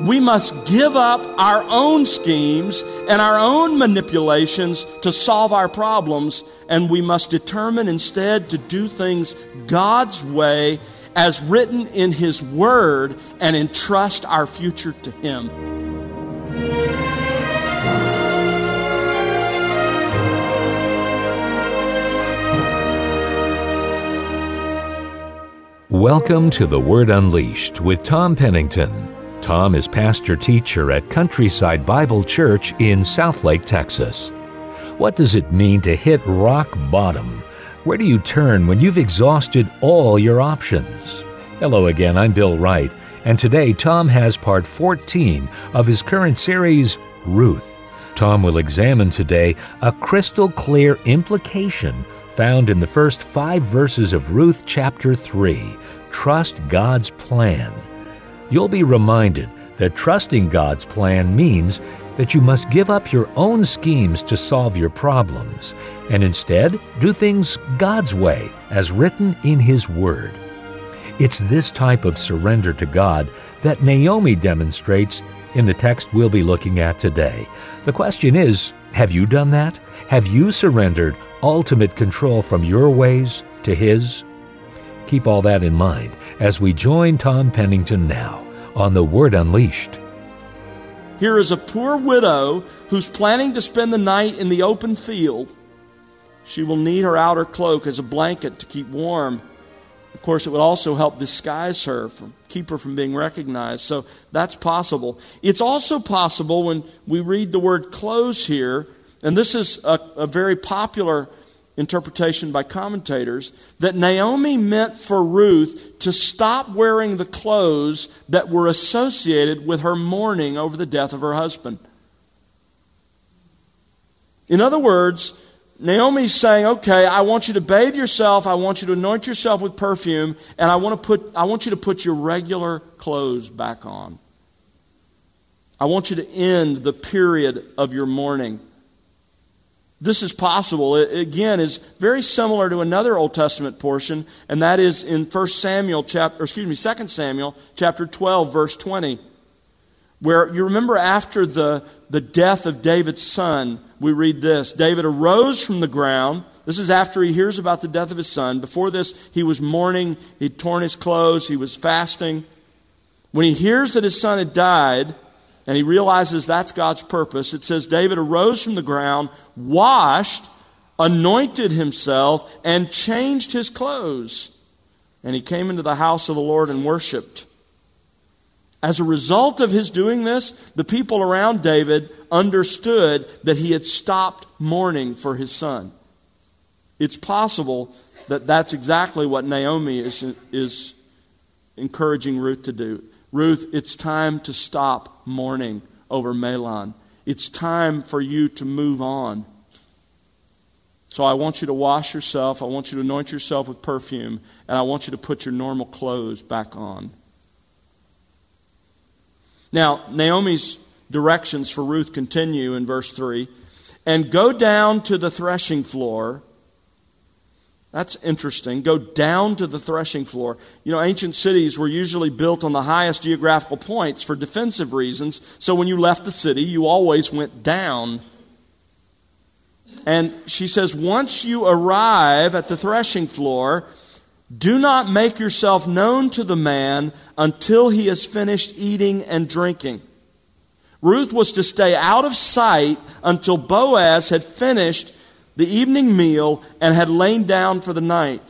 we must give up our own schemes and our own manipulations to solve our problems, and we must determine instead to do things God's way as written in His Word and entrust our future to Him. Welcome to The Word Unleashed with Tom Pennington. Tom is pastor teacher at Countryside Bible Church in Southlake, Texas. What does it mean to hit rock bottom? Where do you turn when you've exhausted all your options? Hello again, I'm Bill Wright, and today Tom has part 14 of his current series, Ruth. Tom will examine today a crystal clear implication found in the first five verses of Ruth chapter 3 Trust God's Plan. You'll be reminded that trusting God's plan means that you must give up your own schemes to solve your problems and instead do things God's way, as written in His Word. It's this type of surrender to God that Naomi demonstrates in the text we'll be looking at today. The question is have you done that? Have you surrendered ultimate control from your ways to His? Keep all that in mind as we join Tom Pennington now on The Word Unleashed. Here is a poor widow who's planning to spend the night in the open field. She will need her outer cloak as a blanket to keep warm. Of course, it would also help disguise her, from, keep her from being recognized. So that's possible. It's also possible when we read the word clothes here, and this is a, a very popular interpretation by commentators that Naomi meant for Ruth to stop wearing the clothes that were associated with her mourning over the death of her husband. In other words, Naomi's saying, okay, I want you to bathe yourself, I want you to anoint yourself with perfume, and I want, to put, I want you to put your regular clothes back on. I want you to end the period of your mourning this is possible. It, again, is very similar to another Old Testament portion, and that is in 1 Samuel chapter, excuse me, 2 Samuel chapter 12, verse 20, where you remember after the, the death of David's son, we read this David arose from the ground. This is after he hears about the death of his son. Before this, he was mourning, he'd torn his clothes, he was fasting. When he hears that his son had died, and he realizes that's God's purpose. It says David arose from the ground, washed, anointed himself, and changed his clothes. And he came into the house of the Lord and worshiped. As a result of his doing this, the people around David understood that he had stopped mourning for his son. It's possible that that's exactly what Naomi is, is encouraging Ruth to do. Ruth, it's time to stop mourning over Mahlon. It's time for you to move on. So I want you to wash yourself. I want you to anoint yourself with perfume. And I want you to put your normal clothes back on. Now, Naomi's directions for Ruth continue in verse 3 and go down to the threshing floor that's interesting. Go down to the threshing floor. You know, ancient cities were usually built on the highest geographical points for defensive reasons. So when you left the city, you always went down. And she says, once you arrive at the threshing floor, do not make yourself known to the man until he has finished eating and drinking. Ruth was to stay out of sight until Boaz had finished the evening meal and had lain down for the night.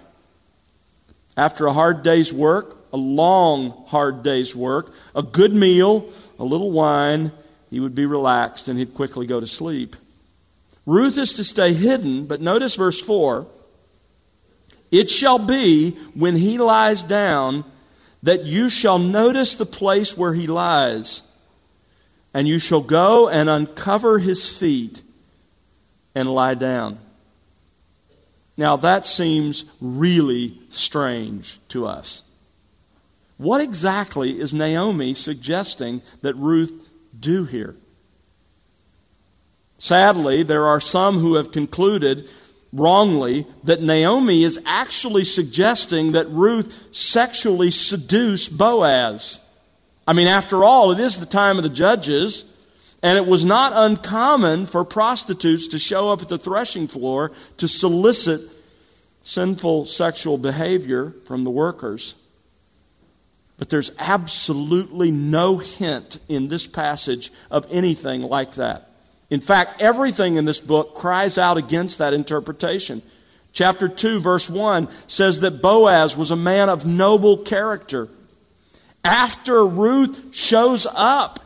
After a hard day's work, a long, hard day's work, a good meal, a little wine, he would be relaxed and he'd quickly go to sleep. Ruth is to stay hidden, but notice verse 4 It shall be when he lies down that you shall notice the place where he lies, and you shall go and uncover his feet and lie down. Now, that seems really strange to us. What exactly is Naomi suggesting that Ruth do here? Sadly, there are some who have concluded wrongly that Naomi is actually suggesting that Ruth sexually seduce Boaz. I mean, after all, it is the time of the judges, and it was not uncommon for prostitutes to show up at the threshing floor to solicit sinful sexual behavior from the workers. But there's absolutely no hint in this passage of anything like that. In fact, everything in this book cries out against that interpretation. Chapter 2, verse 1 says that Boaz was a man of noble character. After Ruth shows up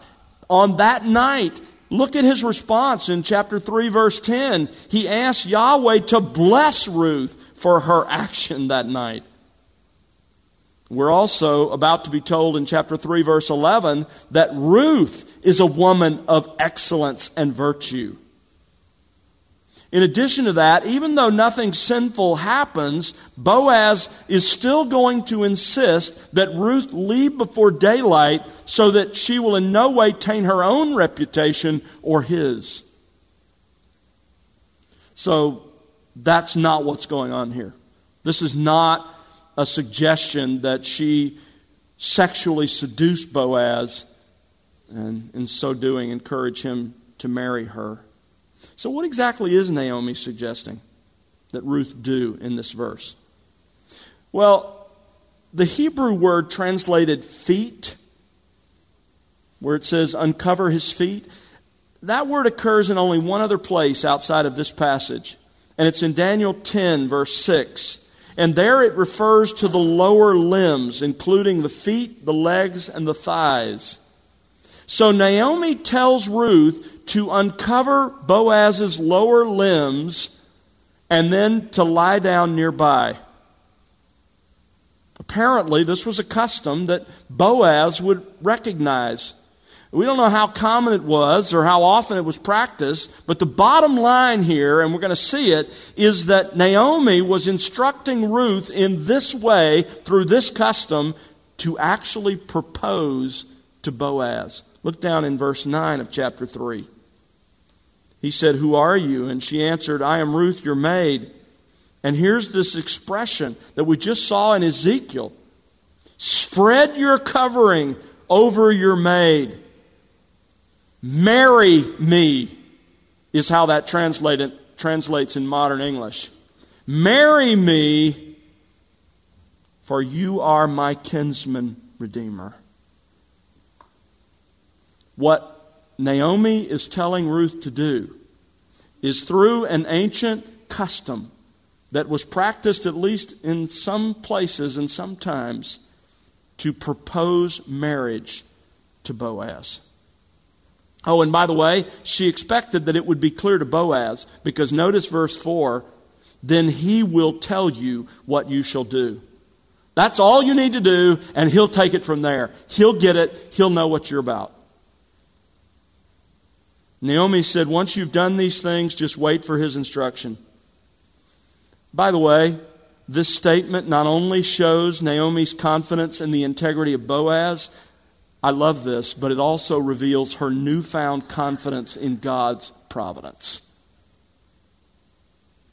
on that night, look at his response in chapter 3, verse 10. He asks Yahweh to bless Ruth for her action that night. We're also about to be told in chapter 3, verse 11, that Ruth is a woman of excellence and virtue. In addition to that, even though nothing sinful happens, Boaz is still going to insist that Ruth leave before daylight so that she will in no way taint her own reputation or his. So that's not what's going on here. This is not a suggestion that she sexually seduced Boaz and in so doing encourage him to marry her. So, what exactly is Naomi suggesting that Ruth do in this verse? Well, the Hebrew word translated feet, where it says uncover his feet, that word occurs in only one other place outside of this passage, and it's in Daniel 10, verse 6. And there it refers to the lower limbs, including the feet, the legs, and the thighs. So Naomi tells Ruth to uncover Boaz's lower limbs and then to lie down nearby. Apparently, this was a custom that Boaz would recognize. We don't know how common it was or how often it was practiced, but the bottom line here, and we're going to see it, is that Naomi was instructing Ruth in this way, through this custom, to actually propose to Boaz. Look down in verse 9 of chapter 3. He said, Who are you? And she answered, I am Ruth, your maid. And here's this expression that we just saw in Ezekiel Spread your covering over your maid. Marry me, is how that translated, translates in modern English. Marry me, for you are my kinsman redeemer. What Naomi is telling Ruth to do is through an ancient custom that was practiced at least in some places and sometimes to propose marriage to Boaz. Oh, and by the way, she expected that it would be clear to Boaz because notice verse 4 then he will tell you what you shall do. That's all you need to do, and he'll take it from there. He'll get it, he'll know what you're about. Naomi said, Once you've done these things, just wait for his instruction. By the way, this statement not only shows Naomi's confidence in the integrity of Boaz, I love this, but it also reveals her newfound confidence in God's providence.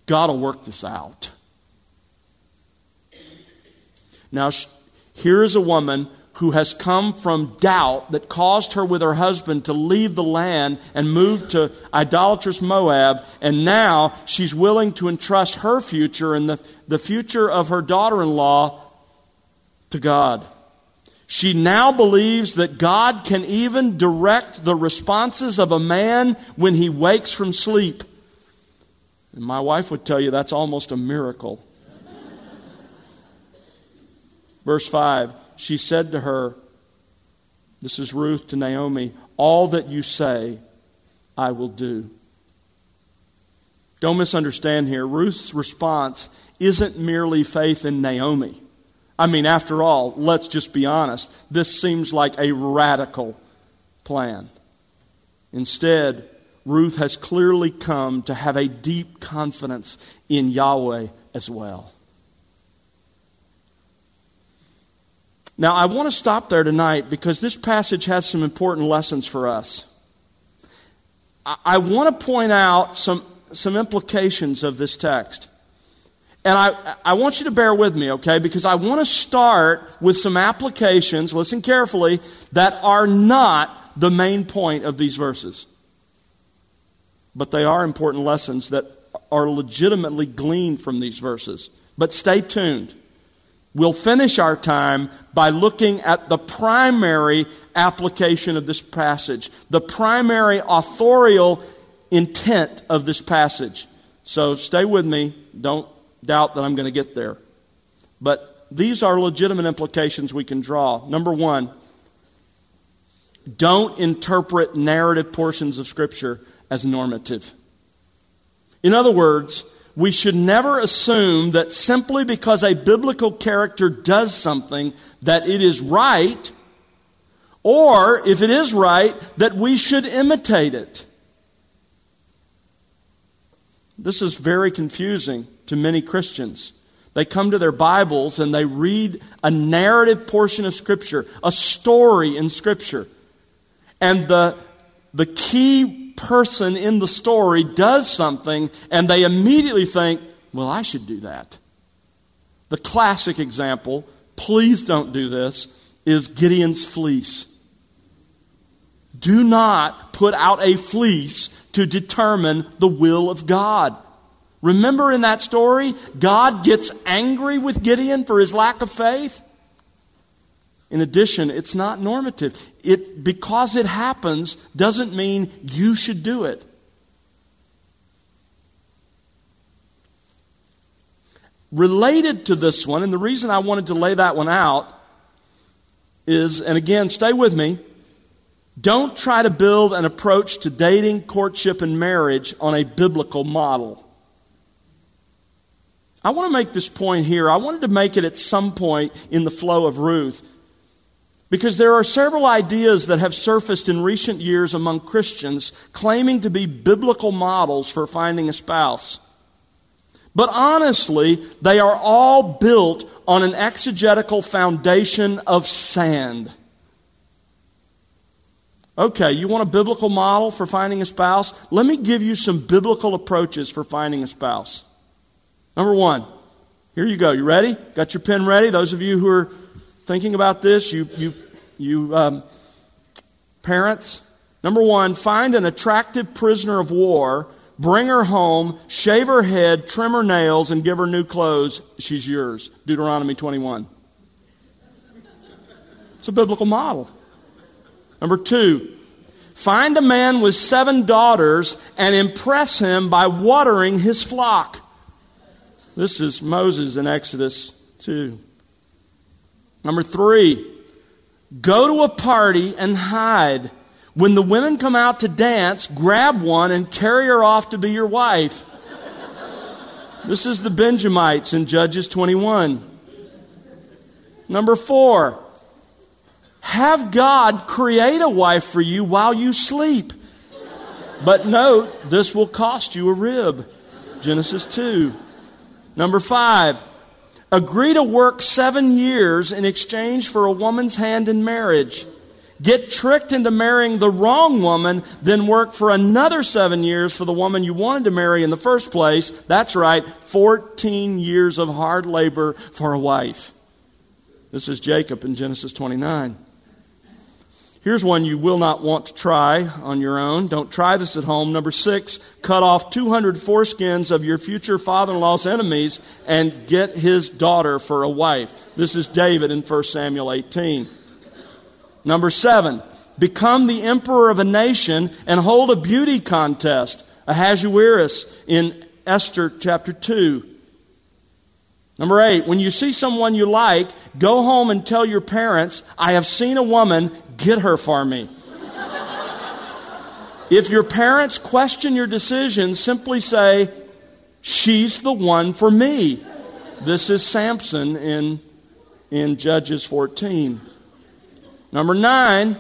God will work this out. Now, here is a woman who has come from doubt that caused her with her husband to leave the land and move to idolatrous Moab, and now she's willing to entrust her future and the, the future of her daughter in law to God. She now believes that God can even direct the responses of a man when he wakes from sleep. And my wife would tell you that's almost a miracle. Verse 5 She said to her, This is Ruth to Naomi, all that you say, I will do. Don't misunderstand here. Ruth's response isn't merely faith in Naomi. I mean, after all, let's just be honest. This seems like a radical plan. Instead, Ruth has clearly come to have a deep confidence in Yahweh as well. Now, I want to stop there tonight because this passage has some important lessons for us. I want to point out some, some implications of this text. And I, I want you to bear with me, okay? Because I want to start with some applications, listen carefully, that are not the main point of these verses. But they are important lessons that are legitimately gleaned from these verses. But stay tuned. We'll finish our time by looking at the primary application of this passage, the primary authorial intent of this passage. So stay with me. Don't doubt that I'm going to get there. But these are legitimate implications we can draw. Number one, don't interpret narrative portions of Scripture as normative. In other words, we should never assume that simply because a biblical character does something that it is right, or if it is right, that we should imitate it. This is very confusing to many Christians. They come to their Bibles and they read a narrative portion of Scripture, a story in Scripture. And the, the key person in the story does something and they immediately think, well, I should do that. The classic example, please don't do this, is Gideon's fleece. Do not put out a fleece to determine the will of God. Remember in that story, God gets angry with Gideon for his lack of faith? In addition, it's not normative. It, because it happens doesn't mean you should do it. Related to this one, and the reason I wanted to lay that one out is, and again, stay with me, don't try to build an approach to dating, courtship, and marriage on a biblical model. I want to make this point here. I wanted to make it at some point in the flow of Ruth. Because there are several ideas that have surfaced in recent years among Christians claiming to be biblical models for finding a spouse. But honestly, they are all built on an exegetical foundation of sand. Okay, you want a biblical model for finding a spouse? Let me give you some biblical approaches for finding a spouse. Number one, here you go. You ready? Got your pen ready? Those of you who are thinking about this, you, you, you um, parents, number one, find an attractive prisoner of war, bring her home, shave her head, trim her nails, and give her new clothes. She's yours. Deuteronomy 21. It's a biblical model. Number two, find a man with seven daughters and impress him by watering his flock. This is Moses in Exodus 2. Number three, go to a party and hide. When the women come out to dance, grab one and carry her off to be your wife. This is the Benjamites in Judges 21. Number four, have God create a wife for you while you sleep. But note, this will cost you a rib. Genesis 2. Number five, Agree to work seven years in exchange for a woman's hand in marriage. Get tricked into marrying the wrong woman, then work for another seven years for the woman you wanted to marry in the first place. That's right, 14 years of hard labor for a wife. This is Jacob in Genesis 29. Here's one you will not want to try on your own. Don't try this at home. Number six, cut off 200 foreskins of your future father in law's enemies and get his daughter for a wife. This is David in 1 Samuel 18. Number seven, become the emperor of a nation and hold a beauty contest. Ahasuerus in Esther chapter 2. Number eight, when you see someone you like, go home and tell your parents, I have seen a woman, get her for me. if your parents question your decision, simply say, She's the one for me. This is Samson in, in Judges 14. Number nine,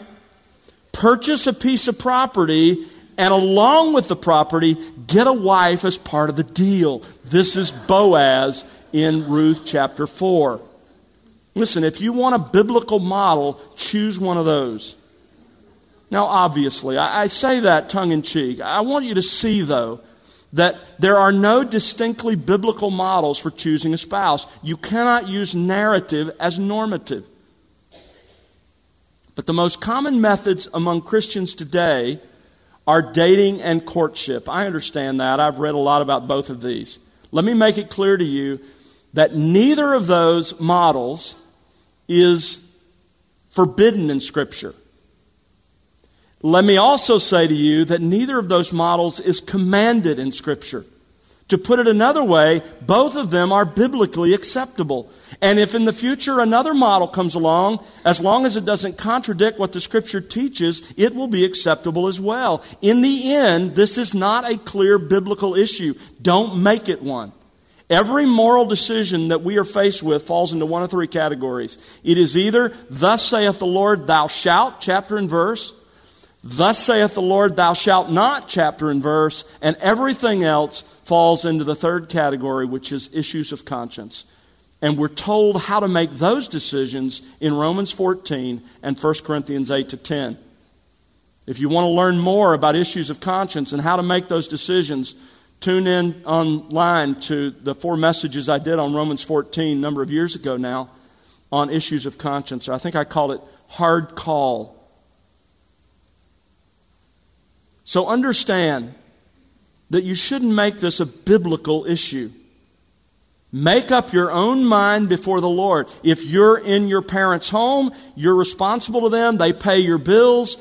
purchase a piece of property and along with the property, get a wife as part of the deal. This is Boaz in Ruth chapter 4. Listen, if you want a biblical model, choose one of those. Now, obviously, I, I say that tongue in cheek. I want you to see, though, that there are no distinctly biblical models for choosing a spouse. You cannot use narrative as normative. But the most common methods among Christians today are dating and courtship. I understand that. I've read a lot about both of these. Let me make it clear to you that neither of those models is forbidden in Scripture. Let me also say to you that neither of those models is commanded in Scripture. To put it another way, both of them are biblically acceptable. And if in the future another model comes along, as long as it doesn't contradict what the Scripture teaches, it will be acceptable as well. In the end, this is not a clear biblical issue. Don't make it one. Every moral decision that we are faced with falls into one of three categories. It is either, Thus saith the Lord, thou shalt, chapter and verse, Thus saith the Lord, thou shalt not, chapter and verse, and everything else falls into the third category, which is issues of conscience. And we're told how to make those decisions in Romans 14 and 1 Corinthians 8 to 10. If you want to learn more about issues of conscience and how to make those decisions, tune in online to the four messages I did on Romans 14 a number of years ago now on issues of conscience. I think I called it Hard Call So understand that you shouldn't make this a biblical issue. Make up your own mind before the Lord. If you're in your parents' home, you're responsible to them, they pay your bills,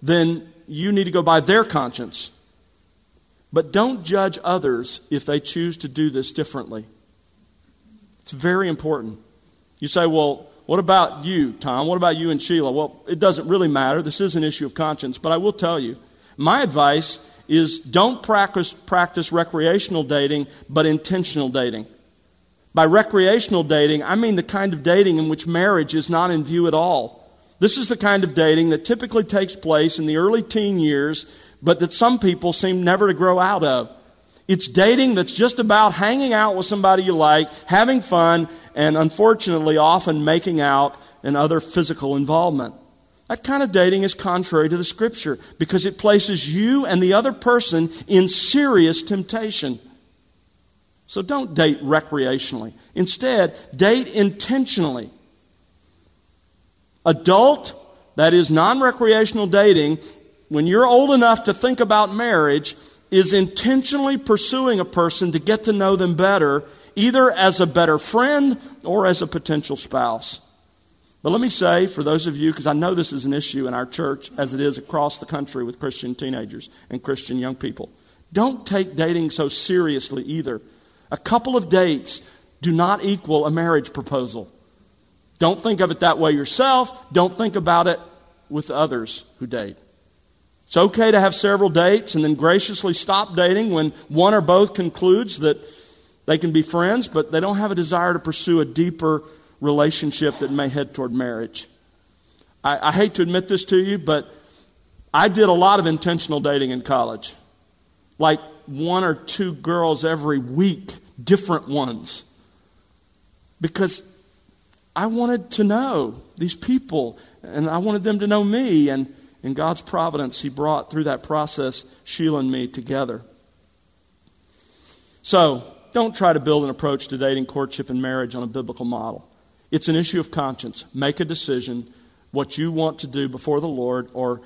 then you need to go by their conscience. But don't judge others if they choose to do this differently. It's very important. You say, well, what about you, Tom? What about you and Sheila? Well, it doesn't really matter. This is an issue of conscience, but I will tell you my advice is don't practice, practice recreational dating, but intentional dating. By recreational dating, I mean the kind of dating in which marriage is not in view at all. This is the kind of dating that typically takes place in the early teen years, but that some people seem never to grow out of. It's dating that's just about hanging out with somebody you like, having fun, and unfortunately often making out and other physical involvement. That kind of dating is contrary to the scripture because it places you and the other person in serious temptation. So don't date recreationally. Instead, date intentionally. Adult, that is non recreational dating, when you're old enough to think about marriage, is intentionally pursuing a person to get to know them better, either as a better friend or as a potential spouse. But let me say, for those of you, because I know this is an issue in our church as it is across the country with Christian teenagers and Christian young people, don't take dating so seriously either. A couple of dates do not equal a marriage proposal. Don't think of it that way yourself. Don't think about it with others who date. It's okay to have several dates and then graciously stop dating when one or both concludes that they can be friends, but they don't have a desire to pursue a deeper relationship that may head toward marriage. I, I hate to admit this to you, but I did a lot of intentional dating in college. Like one or two girls every week, different ones. Because I wanted to know these people, and I wanted them to know me. And in God's providence, He brought through that process Sheila and me together. So, don't try to build an approach to dating, courtship, and marriage on a biblical model. It's an issue of conscience. Make a decision what you want to do before the Lord, or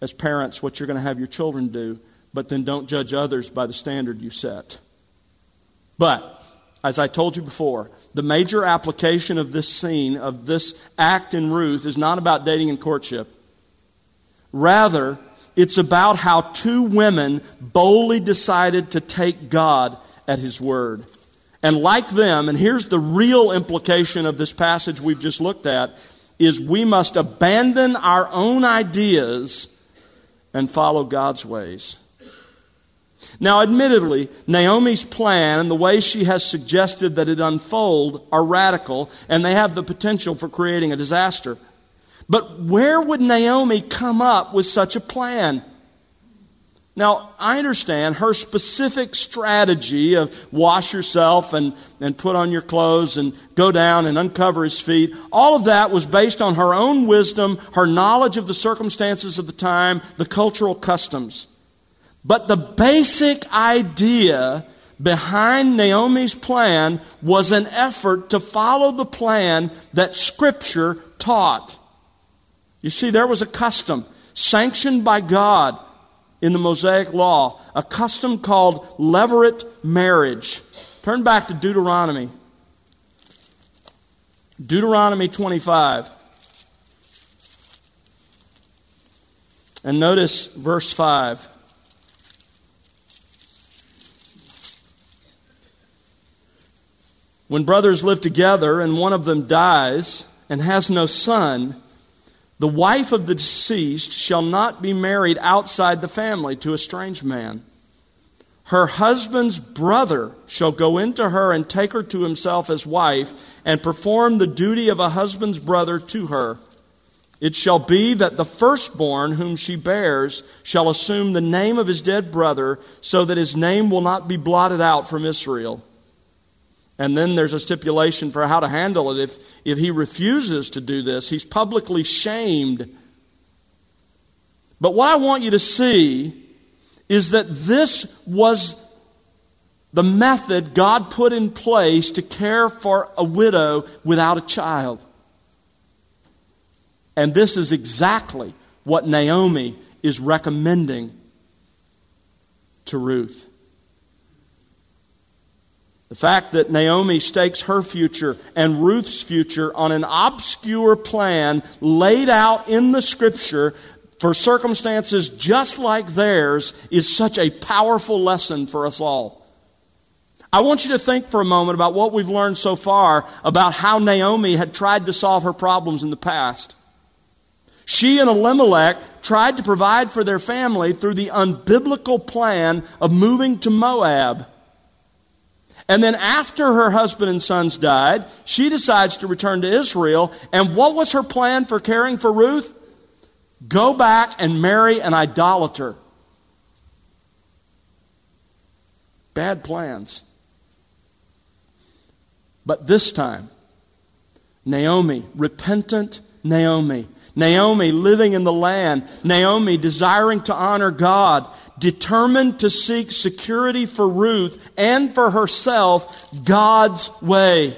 as parents, what you're going to have your children do, but then don't judge others by the standard you set. But, as I told you before, the major application of this scene, of this act in Ruth, is not about dating and courtship. Rather, it's about how two women boldly decided to take God at His word. And like them, and here's the real implication of this passage we've just looked at, is we must abandon our own ideas and follow God's ways. Now, admittedly, Naomi's plan and the way she has suggested that it unfold are radical, and they have the potential for creating a disaster. But where would Naomi come up with such a plan? Now, I understand her specific strategy of wash yourself and, and put on your clothes and go down and uncover his feet. All of that was based on her own wisdom, her knowledge of the circumstances of the time, the cultural customs. But the basic idea behind Naomi's plan was an effort to follow the plan that Scripture taught. You see, there was a custom sanctioned by God in the Mosaic Law, a custom called levirate marriage. Turn back to Deuteronomy. Deuteronomy 25. And notice verse 5. When brothers live together and one of them dies and has no son, the wife of the deceased shall not be married outside the family to a strange man. Her husband's brother shall go into her and take her to himself as wife and perform the duty of a husband's brother to her. It shall be that the firstborn whom she bears shall assume the name of his dead brother, so that his name will not be blotted out from Israel. And then there's a stipulation for how to handle it. If, if he refuses to do this, he's publicly shamed. But what I want you to see is that this was the method God put in place to care for a widow without a child. And this is exactly what Naomi is recommending to Ruth. The fact that Naomi stakes her future and Ruth's future on an obscure plan laid out in the scripture for circumstances just like theirs is such a powerful lesson for us all. I want you to think for a moment about what we've learned so far about how Naomi had tried to solve her problems in the past. She and Elimelech tried to provide for their family through the unbiblical plan of moving to Moab. And then after her husband and sons died, she decides to return to Israel. And what was her plan for caring for Ruth? Go back and marry an idolater. Bad plans. But this time, Naomi, repentant Naomi, Naomi living in the land, Naomi desiring to honor God, determined to seek security for Ruth and for herself God's way.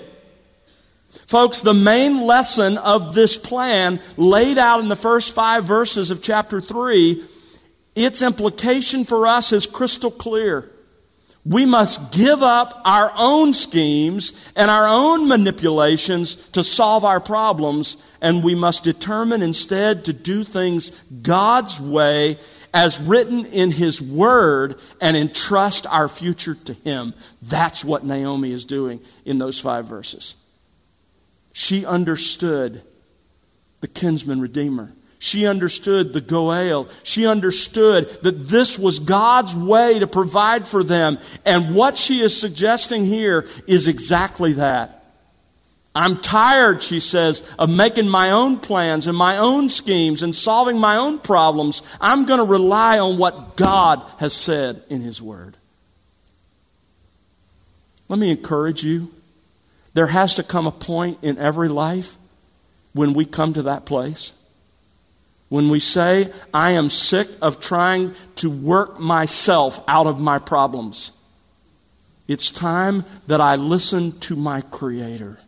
Folks, the main lesson of this plan laid out in the first five verses of chapter 3, its implication for us is crystal clear. We must give up our own schemes and our own manipulations to solve our problems, and we must determine instead to do things God's way as written in His Word and entrust our future to Him. That's what Naomi is doing in those five verses. She understood the kinsman redeemer. She understood the Goel. She understood that this was God's way to provide for them. And what she is suggesting here is exactly that. I'm tired, she says, of making my own plans and my own schemes and solving my own problems. I'm going to rely on what God has said in His Word. Let me encourage you. There has to come a point in every life when we come to that place. When we say, I am sick of trying to work myself out of my problems. It's time that I listen to my Creator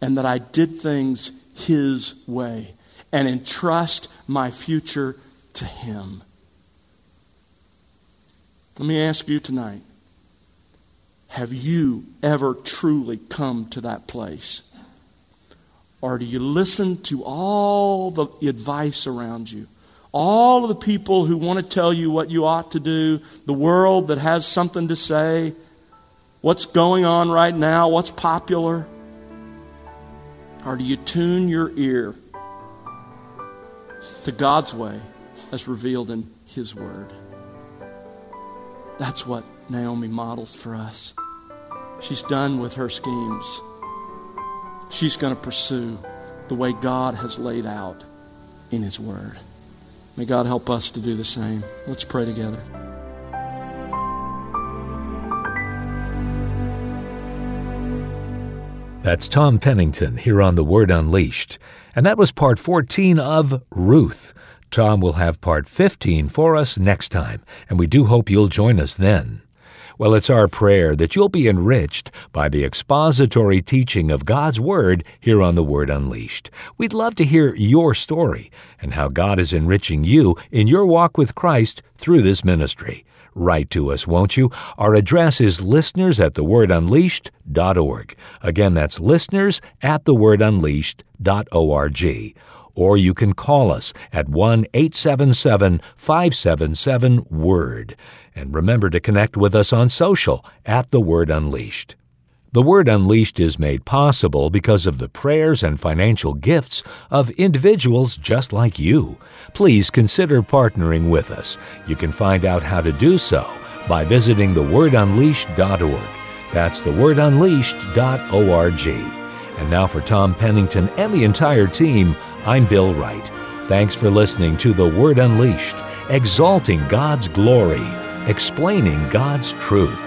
and that I did things His way and entrust my future to Him. Let me ask you tonight have you ever truly come to that place? Or do you listen to all the advice around you? All of the people who want to tell you what you ought to do, the world that has something to say, what's going on right now, what's popular? Or do you tune your ear to God's way as revealed in His Word? That's what Naomi models for us. She's done with her schemes. She's going to pursue the way God has laid out in His Word. May God help us to do the same. Let's pray together. That's Tom Pennington here on The Word Unleashed. And that was part 14 of Ruth Tom will have part 15 for us next time, and we do hope you'll join us then. Well, it's our prayer that you'll be enriched by the expository teaching of God's Word here on The Word Unleashed. We'd love to hear your story and how God is enriching you in your walk with Christ through this ministry. Write to us, won't you? Our address is listeners at thewordunleashed.org. Again, that's listeners at thewordunleashed.org. Or you can call us at 1 877 577 WORD. And remember to connect with us on social at The Word Unleashed. The Word Unleashed is made possible because of the prayers and financial gifts of individuals just like you. Please consider partnering with us. You can find out how to do so by visiting thewordunleashed.org. That's thewordunleashed.org. And now for Tom Pennington and the entire team, I'm Bill Wright. Thanks for listening to The Word Unleashed, exalting God's glory, explaining God's truth.